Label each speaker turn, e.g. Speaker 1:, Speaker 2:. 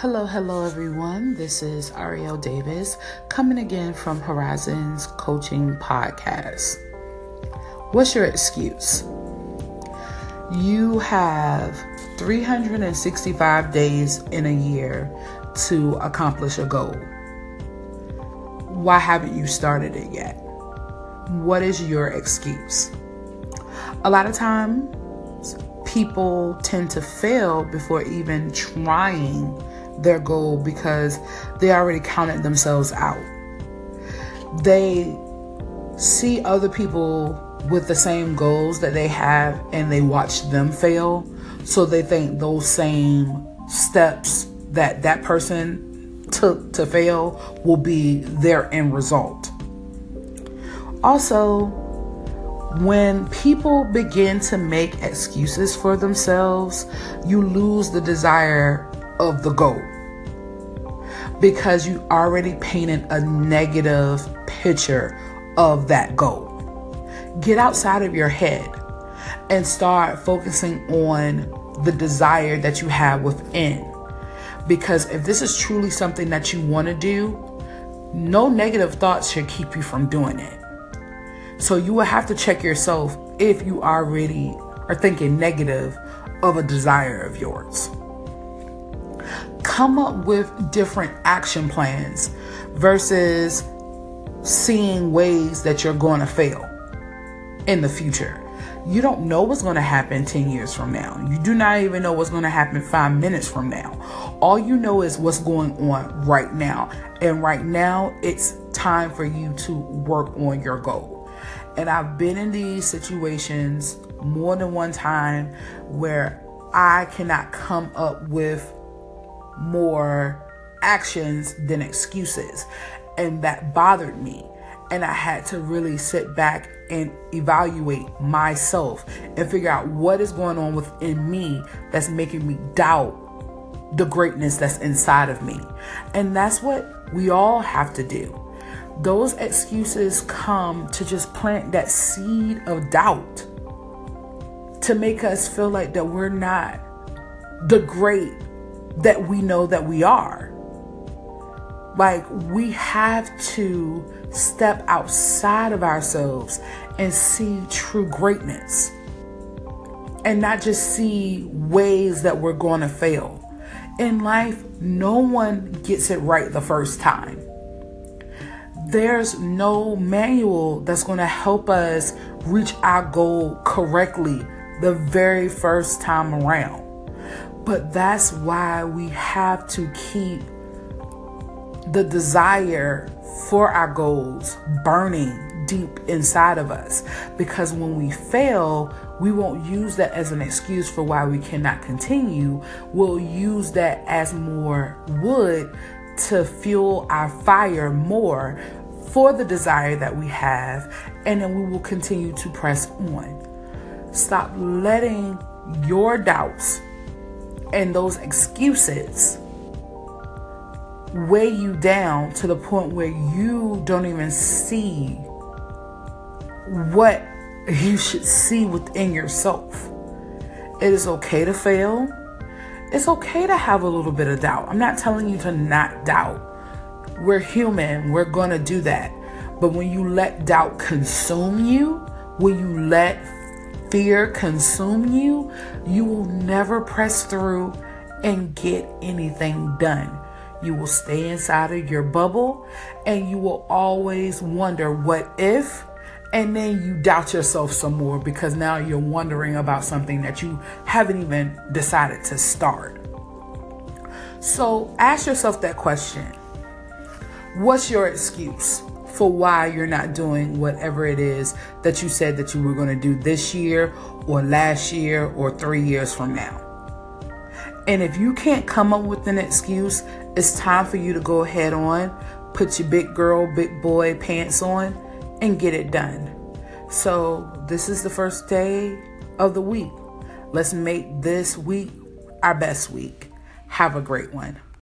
Speaker 1: Hello, hello, everyone. This is Ariel Davis coming again from Horizons Coaching Podcast. What's your excuse? You have 365 days in a year to accomplish a goal. Why haven't you started it yet? What is your excuse? A lot of times, people tend to fail before even trying their goal because they already counted themselves out. They see other people with the same goals that they have and they watch them fail. So they think those same steps that that person took to fail will be their end result. Also, when people begin to make excuses for themselves, you lose the desire of the goal because you already painted a negative picture of that goal. Get outside of your head and start focusing on the desire that you have within. Because if this is truly something that you want to do, no negative thoughts should keep you from doing it. So you will have to check yourself if you already are thinking negative of a desire of yours come up with different action plans versus seeing ways that you're going to fail in the future. You don't know what's going to happen 10 years from now. You do not even know what's going to happen five minutes from now. All you know is what's going on right now. And right now, it's time for you to work on your goal. And I've been in these situations more than one time where I cannot come up with more actions than excuses. And that bothered me. And I had to really sit back and evaluate myself and figure out what is going on within me that's making me doubt the greatness that's inside of me. And that's what we all have to do. Those excuses come to just plant that seed of doubt to make us feel like that we're not the great that we know that we are. Like, we have to step outside of ourselves and see true greatness and not just see ways that we're going to fail. In life, no one gets it right the first time. There's no manual that's going to help us reach our goal correctly the very first time around. But that's why we have to keep the desire for our goals burning deep inside of us. Because when we fail, we won't use that as an excuse for why we cannot continue. We'll use that as more wood to fuel our fire more for the desire that we have, and then we will continue to press on. Stop letting your doubts and those excuses weigh you down to the point where you don't even see what you should see within yourself. It is okay to fail. It's okay to have a little bit of doubt. I'm not telling you to not doubt. We're human, we're going to do that. But when you let doubt consume you, when you let fear consume you, you will never press through and get anything done. You will stay inside of your bubble and you will always wonder what if, and then you doubt yourself some more because now you're wondering about something that you haven't even decided to start. So ask yourself that question What's your excuse? For why you're not doing whatever it is that you said that you were going to do this year or last year or three years from now. And if you can't come up with an excuse, it's time for you to go head on, put your big girl, big boy pants on, and get it done. So, this is the first day of the week. Let's make this week our best week. Have a great one.